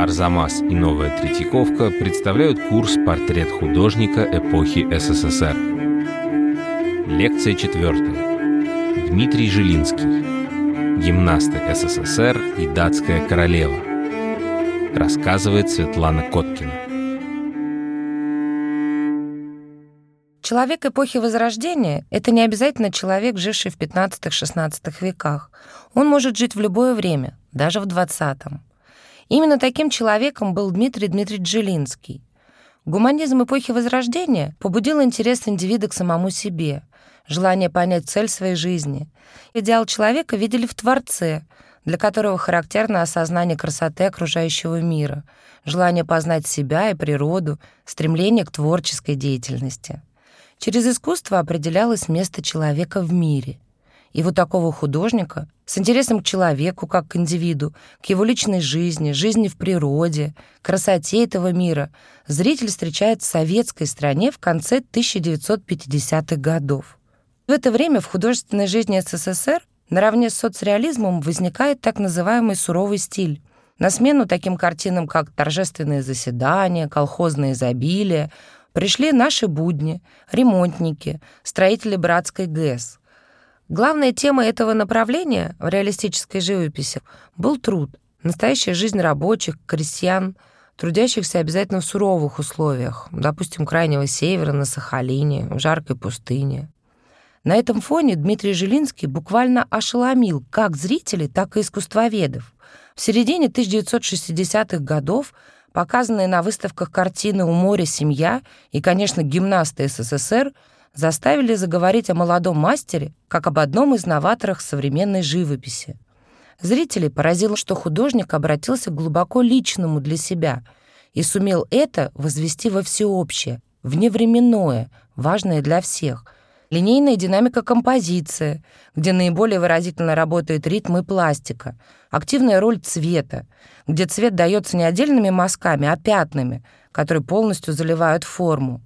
Арзамас и Новая Третьяковка представляют курс «Портрет художника эпохи СССР». Лекция четвертая. Дмитрий Жилинский. Гимнасты СССР и датская королева. Рассказывает Светлана Коткина. Человек эпохи Возрождения — это не обязательно человек, живший в 15-16 веках. Он может жить в любое время, даже в 20-м. Именно таким человеком был Дмитрий Дмитриевич Жилинский. Гуманизм эпохи Возрождения побудил интерес индивида к самому себе, желание понять цель своей жизни. Идеал человека видели в Творце, для которого характерно осознание красоты окружающего мира, желание познать себя и природу, стремление к творческой деятельности. Через искусство определялось место человека в мире — и вот такого художника с интересом к человеку как к индивиду, к его личной жизни, жизни в природе, красоте этого мира зритель встречает в советской стране в конце 1950-х годов. В это время в художественной жизни СССР наравне с соцреализмом возникает так называемый суровый стиль. На смену таким картинам, как торжественные заседания, колхозное изобилие, пришли наши будни, ремонтники, строители братской ГЭС — Главная тема этого направления в реалистической живописи был труд, настоящая жизнь рабочих, крестьян, трудящихся обязательно в суровых условиях, допустим, крайнего севера, на Сахалине, в жаркой пустыне. На этом фоне Дмитрий Жилинский буквально ошеломил как зрителей, так и искусствоведов. В середине 1960-х годов показанные на выставках картины «У моря семья» и, конечно, гимнасты СССР — заставили заговорить о молодом мастере как об одном из новаторов современной живописи. Зрителей поразило, что художник обратился к глубоко личному для себя и сумел это возвести во всеобщее, вневременное, важное для всех. Линейная динамика композиции, где наиболее выразительно работает ритм и пластика, активная роль цвета, где цвет дается не отдельными мазками, а пятнами, которые полностью заливают форму.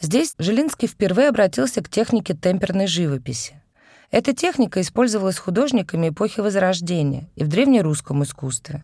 Здесь Жилинский впервые обратился к технике темперной живописи. Эта техника использовалась художниками эпохи Возрождения и в древнерусском искусстве.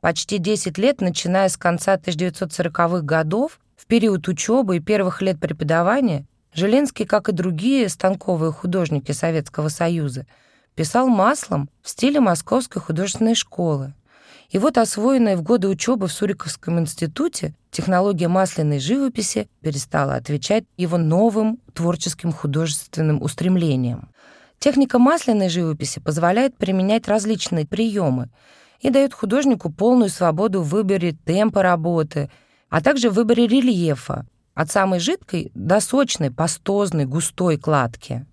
Почти 10 лет, начиная с конца 1940-х годов, в период учебы и первых лет преподавания, Жилинский, как и другие станковые художники Советского Союза, писал маслом в стиле Московской художественной школы. И вот освоенная в годы учебы в Суриковском институте технология масляной живописи перестала отвечать его новым творческим художественным устремлениям. Техника масляной живописи позволяет применять различные приемы и дает художнику полную свободу в выборе темпа работы, а также в выборе рельефа, от самой жидкой до сочной, пастозной, густой кладки.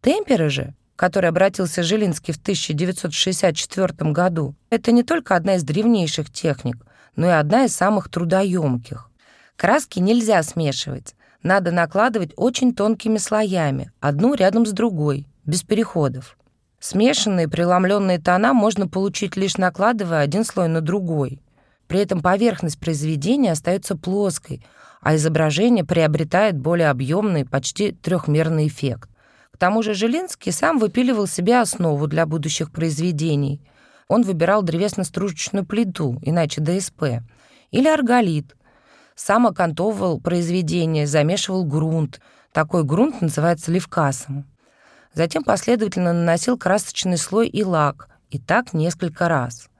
Темперы же к которой обратился Жилинский в 1964 году, это не только одна из древнейших техник, но и одна из самых трудоемких. Краски нельзя смешивать, надо накладывать очень тонкими слоями, одну рядом с другой, без переходов. Смешанные преломленные тона можно получить лишь накладывая один слой на другой. При этом поверхность произведения остается плоской, а изображение приобретает более объемный, почти трехмерный эффект. К тому же Жилинский сам выпиливал себе основу для будущих произведений. Он выбирал древесно-стружечную плиту, иначе ДСП, или арголит. Сам окантовывал произведение, замешивал грунт. Такой грунт называется левкасом. Затем последовательно наносил красочный слой и лак, и так несколько раз.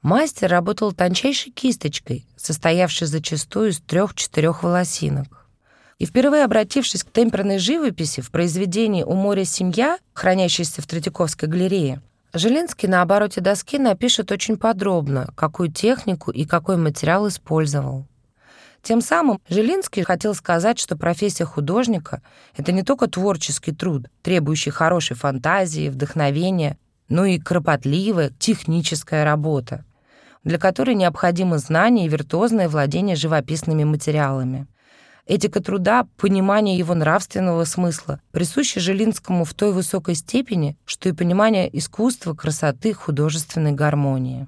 Мастер работал тончайшей кисточкой, состоявшей зачастую из трех-четырех волосинок. И впервые обратившись к темперной живописи в произведении «У моря семья», хранящейся в Третьяковской галерее, Жилинский на обороте доски напишет очень подробно, какую технику и какой материал использовал. Тем самым Жилинский хотел сказать, что профессия художника — это не только творческий труд, требующий хорошей фантазии, вдохновения, но и кропотливая техническая работа, для которой необходимо знание и виртуозное владение живописными материалами. Этика труда, понимание его нравственного смысла присуще Жилинскому в той высокой степени, что и понимание искусства, красоты, художественной гармонии.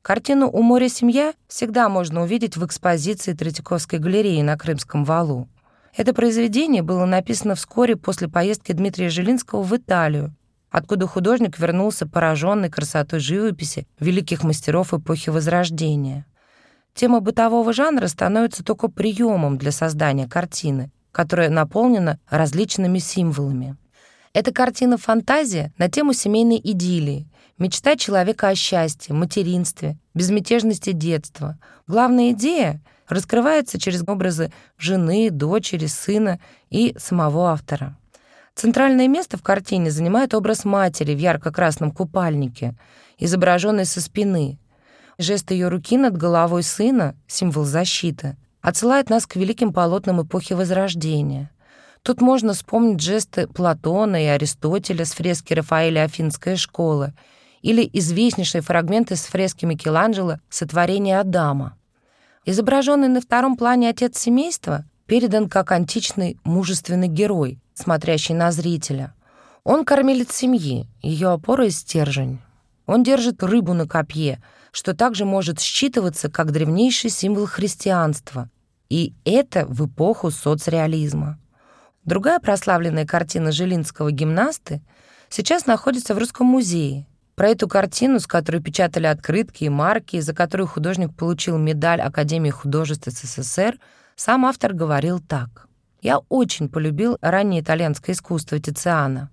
Картину «У моря семья» всегда можно увидеть в экспозиции Третьяковской галереи на Крымском валу. Это произведение было написано вскоре после поездки Дмитрия Жилинского в Италию. откуда художник вернулся пораженный красотой живописи великих мастеров эпохи Возрождения. Тема бытового жанра становится только приемом для создания картины, которая наполнена различными символами. Это картина-фантазия на тему семейной идиллии, мечта человека о счастье, материнстве, безмятежности детства. Главная идея раскрывается через образы жены, дочери, сына и самого автора. Центральное место в картине занимает образ матери в ярко-красном купальнике, изображенный со спины. Жест ее руки над головой сына, символ защиты, отсылает нас к великим полотнам эпохи Возрождения. Тут можно вспомнить жесты Платона и Аристотеля с фрески Рафаэля Афинская школа или известнейшие фрагменты с фрески Микеланджело «Сотворение Адама». Изображенный на втором плане отец семейства передан как античный мужественный герой, смотрящий на зрителя. Он кормилец семьи, ее опора и стержень. Он держит рыбу на копье, что также может считываться как древнейший символ христианства. И это в эпоху соцреализма. Другая прославленная картина Жилинского «Гимнасты» сейчас находится в Русском музее. Про эту картину, с которой печатали открытки и марки, за которую художник получил медаль Академии художеств СССР, сам автор говорил так. «Я очень полюбил раннее итальянское искусство Тициана.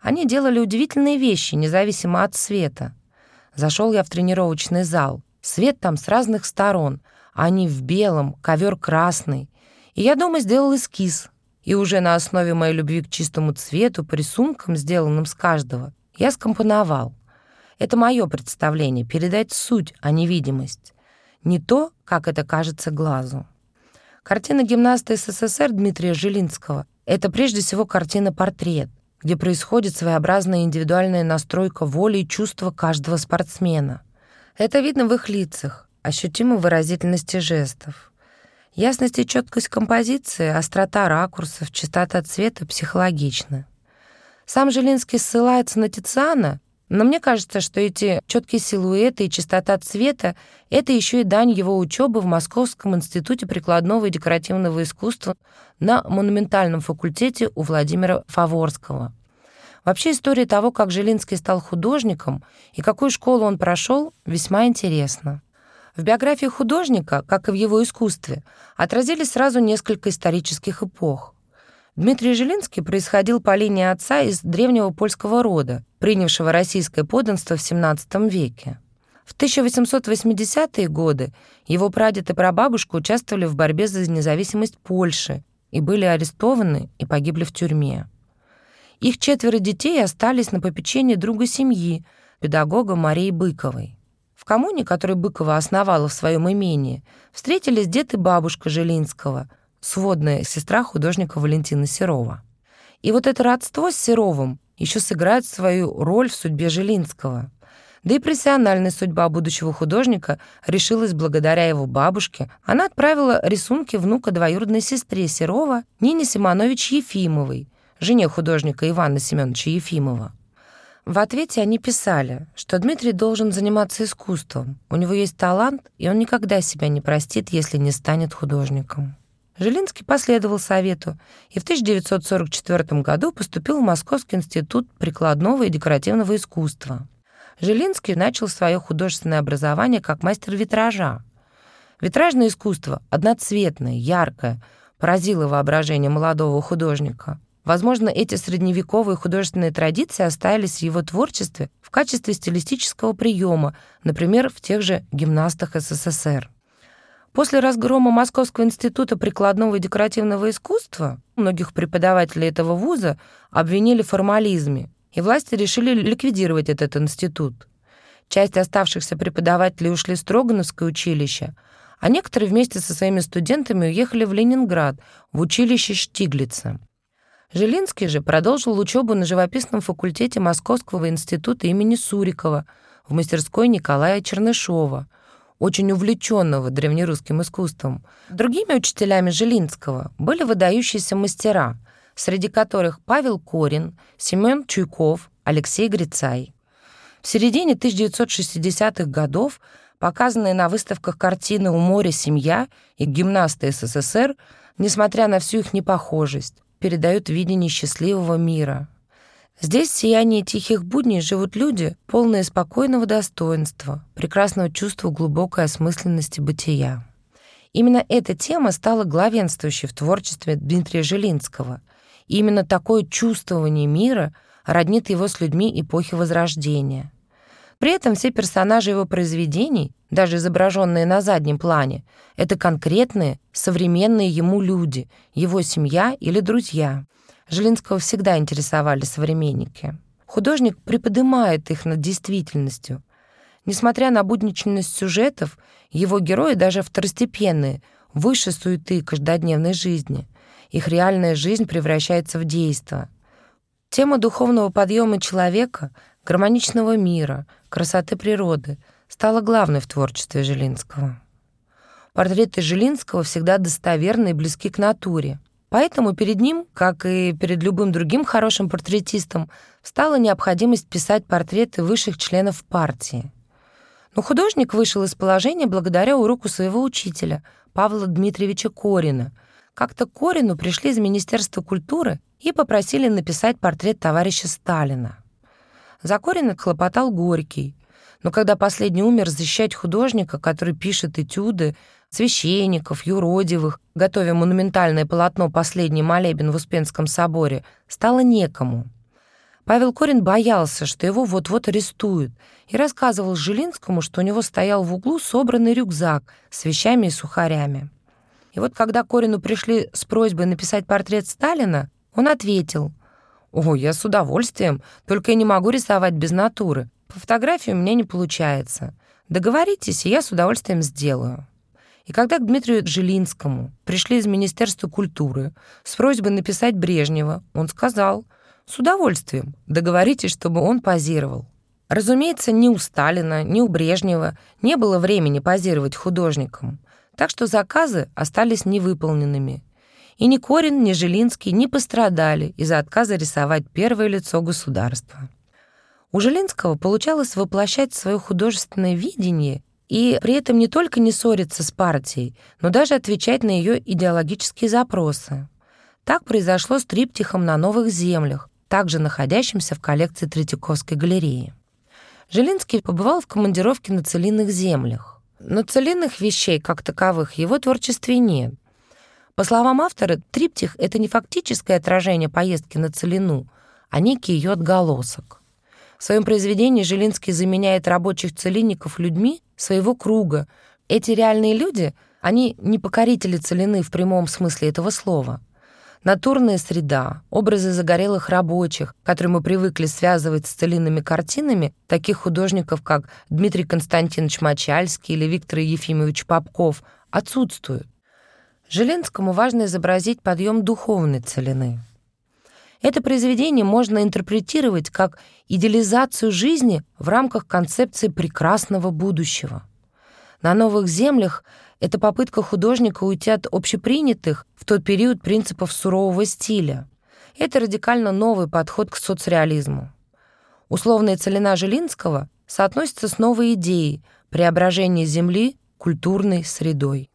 Они делали удивительные вещи, независимо от света. Зашел я в тренировочный зал. Свет там с разных сторон. Они в белом, ковер красный. И я дома сделал эскиз. И уже на основе моей любви к чистому цвету, по рисункам, сделанным с каждого, я скомпоновал. Это мое представление — передать суть, а не видимость. Не то, как это кажется глазу. Картина гимнаста СССР Дмитрия Жилинского — это прежде всего картина-портрет, где происходит своеобразная индивидуальная настройка воли и чувства каждого спортсмена. Это видно в их лицах, ощутимо в выразительности жестов. Ясность и четкость композиции, острота ракурсов, чистота цвета психологичны. Сам Жилинский ссылается на Тициана, но мне кажется, что эти четкие силуэты и чистота цвета — это еще и дань его учебы в Московском институте прикладного и декоративного искусства на монументальном факультете у Владимира Фаворского. Вообще история того, как Жилинский стал художником и какую школу он прошел, весьма интересна. В биографии художника, как и в его искусстве, отразились сразу несколько исторических эпох. Дмитрий Жилинский происходил по линии отца из древнего польского рода, принявшего российское подданство в XVII веке. В 1880-е годы его прадед и прабабушка участвовали в борьбе за независимость Польши и были арестованы и погибли в тюрьме. Их четверо детей остались на попечении друга семьи, педагога Марии Быковой. В коммуне, которую Быкова основала в своем имении, встретились дед и бабушка Жилинского — сводная сестра художника Валентина Серова. И вот это родство с Серовым еще сыграет свою роль в судьбе Жилинского. Да и профессиональная судьба будущего художника решилась благодаря его бабушке. Она отправила рисунки внука двоюродной сестре Серова Нине Симонович Ефимовой, жене художника Ивана Семеновича Ефимова. В ответе они писали, что Дмитрий должен заниматься искусством, у него есть талант, и он никогда себя не простит, если не станет художником. Жилинский последовал совету и в 1944 году поступил в Московский институт прикладного и декоративного искусства. Жилинский начал свое художественное образование как мастер витража. Витражное искусство, одноцветное, яркое, поразило воображение молодого художника. Возможно, эти средневековые художественные традиции остались в его творчестве в качестве стилистического приема, например, в тех же гимнастах СССР. После разгрома Московского института прикладного и декоративного искусства многих преподавателей этого вуза обвинили в формализме, и власти решили ликвидировать этот институт. Часть оставшихся преподавателей ушли в Строгановское училище, а некоторые вместе со своими студентами уехали в Ленинград, в училище Штиглица. Жилинский же продолжил учебу на живописном факультете Московского института имени Сурикова в мастерской Николая Чернышова — очень увлеченного древнерусским искусством. Другими учителями Жилинского были выдающиеся мастера, среди которых Павел Корин, Семен Чуйков, Алексей Грицай. В середине 1960-х годов показанные на выставках картины «У моря семья» и «Гимнасты СССР», несмотря на всю их непохожесть, передают видение счастливого мира. Здесь в сиянии тихих будней живут люди, полные спокойного достоинства, прекрасного чувства глубокой осмысленности бытия. Именно эта тема стала главенствующей в творчестве Дмитрия Жилинского. И именно такое чувствование мира роднит его с людьми эпохи Возрождения. При этом все персонажи его произведений, даже изображенные на заднем плане, это конкретные, современные ему люди, его семья или друзья. Жилинского всегда интересовали современники. Художник приподнимает их над действительностью. Несмотря на будничность сюжетов, его герои даже второстепенные, выше суеты каждодневной жизни. Их реальная жизнь превращается в действо. Тема духовного подъема человека, гармоничного мира, красоты природы стала главной в творчестве Жилинского. Портреты Жилинского всегда достоверны и близки к натуре. Поэтому перед ним, как и перед любым другим хорошим портретистом, стала необходимость писать портреты высших членов партии. Но художник вышел из положения благодаря уроку своего учителя, Павла Дмитриевича Корина. Как-то Корину пришли из Министерства культуры и попросили написать портрет товарища Сталина. За Корина хлопотал Горький, но когда последний умер, защищать художника, который пишет этюды, священников, юродивых, готовя монументальное полотно «Последний молебен» в Успенском соборе, стало некому. Павел Корин боялся, что его вот-вот арестуют, и рассказывал Жилинскому, что у него стоял в углу собранный рюкзак с вещами и сухарями. И вот когда Корину пришли с просьбой написать портрет Сталина, он ответил, «О, я с удовольствием, только я не могу рисовать без натуры. По фотографии у меня не получается. Договоритесь, и я с удовольствием сделаю». И когда к Дмитрию Жилинскому пришли из Министерства культуры с просьбой написать Брежнева, он сказал, «С удовольствием, договоритесь, чтобы он позировал». Разумеется, ни у Сталина, ни у Брежнева не было времени позировать художникам, так что заказы остались невыполненными. И ни Корин, ни Жилинский не пострадали из-за отказа рисовать первое лицо государства. У Жилинского получалось воплощать свое художественное видение и при этом не только не ссориться с партией, но даже отвечать на ее идеологические запросы. Так произошло с триптихом на новых землях, также находящимся в коллекции Третьяковской галереи. Жилинский побывал в командировке на целинных землях. Но целинных вещей, как таковых, в его творчестве нет. По словам автора, триптих — это не фактическое отражение поездки на целину, а некий ее отголосок. В своем произведении Жилинский заменяет рабочих целинников людьми своего круга. Эти реальные люди, они не покорители целины в прямом смысле этого слова. Натурная среда, образы загорелых рабочих, которые мы привыкли связывать с целинными картинами, таких художников, как Дмитрий Константинович Мачальский или Виктор Ефимович Попков, отсутствуют. Жилинскому важно изобразить подъем духовной целины. Это произведение можно интерпретировать как идеализацию жизни в рамках концепции прекрасного будущего. На новых землях это попытка художника уйти от общепринятых в тот период принципов сурового стиля. Это радикально новый подход к соцреализму. Условная целина Жилинского соотносится с новой идеей преображения Земли культурной средой.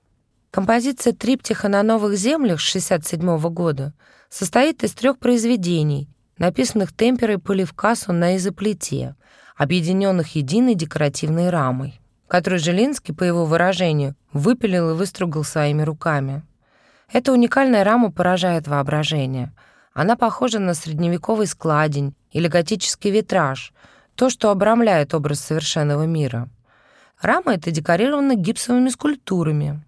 Композиция триптиха на новых землях 67 года состоит из трех произведений, написанных темперой Поливкасу на изоплите, объединенных единой декоративной рамой, которую Жилинский, по его выражению, выпилил и выстругал своими руками. Эта уникальная рама поражает воображение. Она похожа на средневековый складень или готический витраж, то, что обрамляет образ совершенного мира. Рама эта декорирована гипсовыми скульптурами,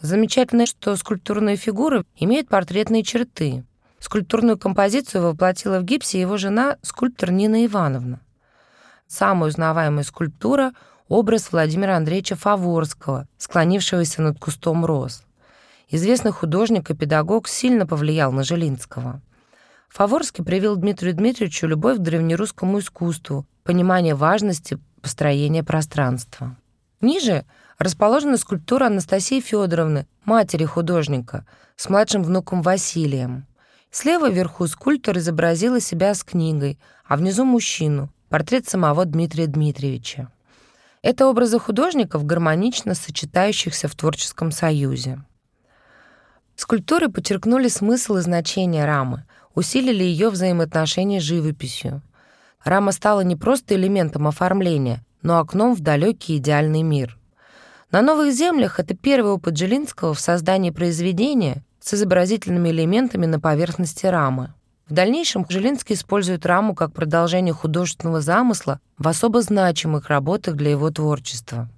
Замечательно, что скульптурные фигуры имеют портретные черты. Скульптурную композицию воплотила в гипсе его жена, скульптор Нина Ивановна. Самая узнаваемая скульптура — образ Владимира Андреевича Фаворского, склонившегося над кустом роз. Известный художник и педагог сильно повлиял на Жилинского. Фаворский привил Дмитрию Дмитриевичу любовь к древнерусскому искусству, понимание важности построения пространства. Ниже расположена скульптура Анастасии Федоровны, матери художника, с младшим внуком Василием. Слева вверху скульптор изобразила себя с книгой, а внизу мужчину, портрет самого Дмитрия Дмитриевича. Это образы художников, гармонично сочетающихся в творческом союзе. Скульптуры подчеркнули смысл и значение рамы, усилили ее взаимоотношения с живописью. Рама стала не просто элементом оформления, но окном в далекий идеальный мир. На новых землях это первый опыт Жилинского в создании произведения с изобразительными элементами на поверхности рамы. В дальнейшем Жилинский использует раму как продолжение художественного замысла в особо значимых работах для его творчества.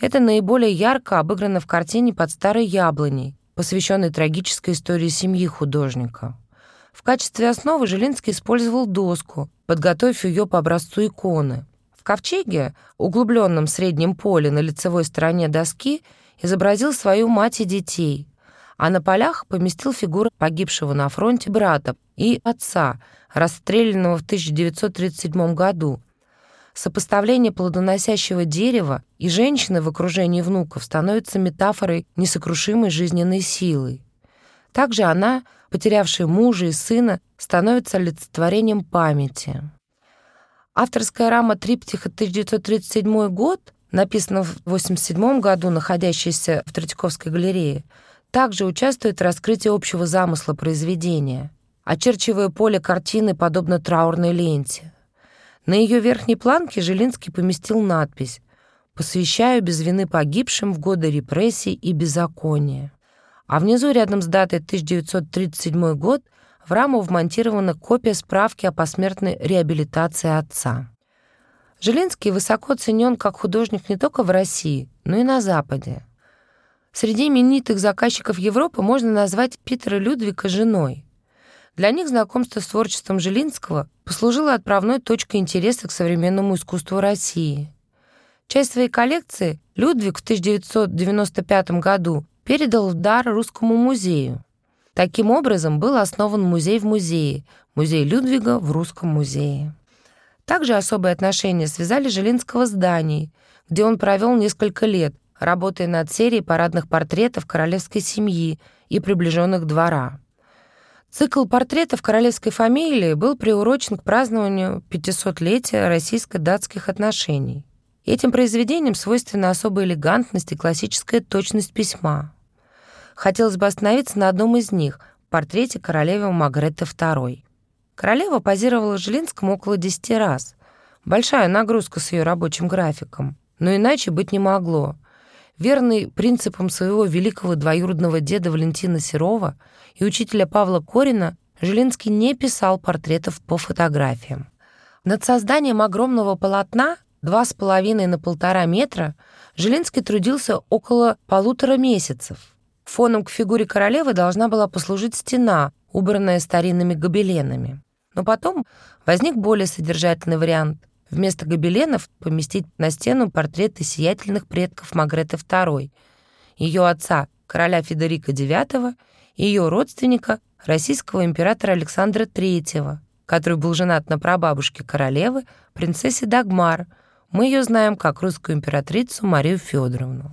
Это наиболее ярко обыграно в картине «Под старой яблоней», посвященной трагической истории семьи художника. В качестве основы Жилинский использовал доску, подготовив ее по образцу иконы. В ковчеге, углубленном среднем поле на лицевой стороне доски, изобразил свою мать и детей, а на полях поместил фигуры погибшего на фронте брата и отца, расстрелянного в 1937 году. Сопоставление плодоносящего дерева и женщины в окружении внуков становится метафорой несокрушимой жизненной силы. Также она, потерявшая мужа и сына, становится олицетворением памяти. Авторская рама триптиха 1937 год, написана в 1987 году, находящаяся в Третьяковской галерее, также участвует в раскрытии общего замысла произведения, очерчивая поле картины подобно траурной ленте. На ее верхней планке Жилинский поместил надпись «Посвящаю без вины погибшим в годы репрессий и беззакония». А внизу, рядом с датой 1937 год, в раму вмонтирована копия справки о посмертной реабилитации отца. Жилинский высоко ценен как художник не только в России, но и на Западе. Среди именитых заказчиков Европы можно назвать Питера Людвига женой. Для них знакомство с творчеством Жилинского послужило отправной точкой интереса к современному искусству России. Часть своей коллекции Людвиг в 1995 году передал в дар Русскому музею. Таким образом был основан музей в музее, музей Людвига в Русском музее. Также особые отношения связали Жилинского с Данией, где он провел несколько лет, работая над серией парадных портретов королевской семьи и приближенных двора. Цикл портретов королевской фамилии был приурочен к празднованию 500-летия российско-датских отношений. Этим произведениям свойственна особая элегантность и классическая точность письма. Хотелось бы остановиться на одном из них — портрете королевы Магретты II. Королева позировала Жилинскому около 10 раз. Большая нагрузка с ее рабочим графиком. Но иначе быть не могло. Верный принципам своего великого двоюродного деда Валентина Серова и учителя Павла Корина, Жилинский не писал портретов по фотографиям. Над созданием огромного полотна, два с половиной на полтора метра, Жилинский трудился около полутора месяцев. Фоном к фигуре королевы должна была послужить стена, убранная старинными гобеленами. Но потом возник более содержательный вариант — Вместо гобеленов поместить на стену портреты сиятельных предков Магреты II, ее отца, короля Федерика IX, и ее родственника, российского императора Александра III, который был женат на прабабушке королевы, принцессе Дагмар. Мы ее знаем как русскую императрицу Марию Федоровну.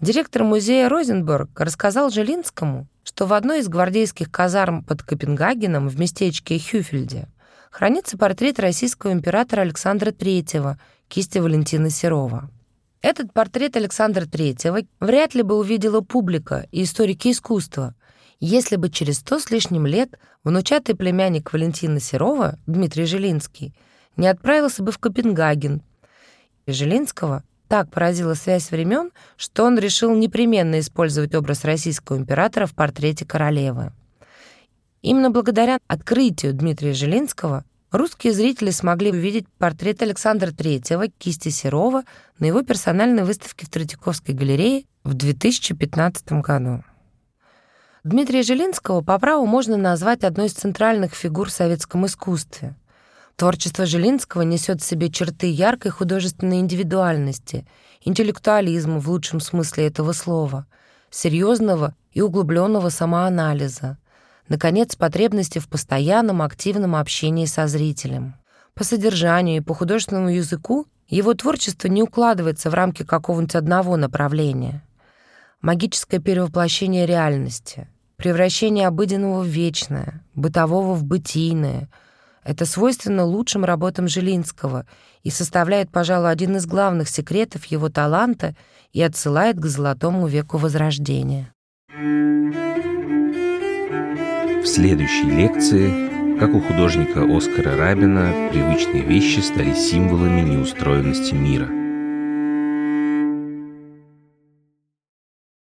Директор музея Розенберг рассказал Жилинскому, что в одной из гвардейских казарм под Копенгагеном в местечке Хюфельде хранится портрет российского императора Александра III кисти Валентина Серова. Этот портрет Александра III вряд ли бы увидела публика и историки искусства, если бы через сто с лишним лет внучатый племянник Валентина Серова, Дмитрий Жилинский, не отправился бы в Копенгаген. И Жилинского так поразила связь времен, что он решил непременно использовать образ российского императора в портрете королевы. Именно благодаря открытию Дмитрия Жилинского русские зрители смогли увидеть портрет Александра III кисти Серова на его персональной выставке в Третьяковской галерее в 2015 году. Дмитрия Жилинского по праву можно назвать одной из центральных фигур в советском искусстве. Творчество Жилинского несет в себе черты яркой художественной индивидуальности, интеллектуализма в лучшем смысле этого слова, серьезного и углубленного самоанализа, наконец, потребности в постоянном активном общении со зрителем. По содержанию и по художественному языку его творчество не укладывается в рамки какого-нибудь одного направления. Магическое перевоплощение реальности, превращение обыденного в вечное, бытового в бытийное — это свойственно лучшим работам Жилинского и составляет, пожалуй, один из главных секретов его таланта и отсылает к золотому веку Возрождения. Thank you. В следующей лекции, как у художника Оскара Рабина, привычные вещи стали символами неустроенности мира –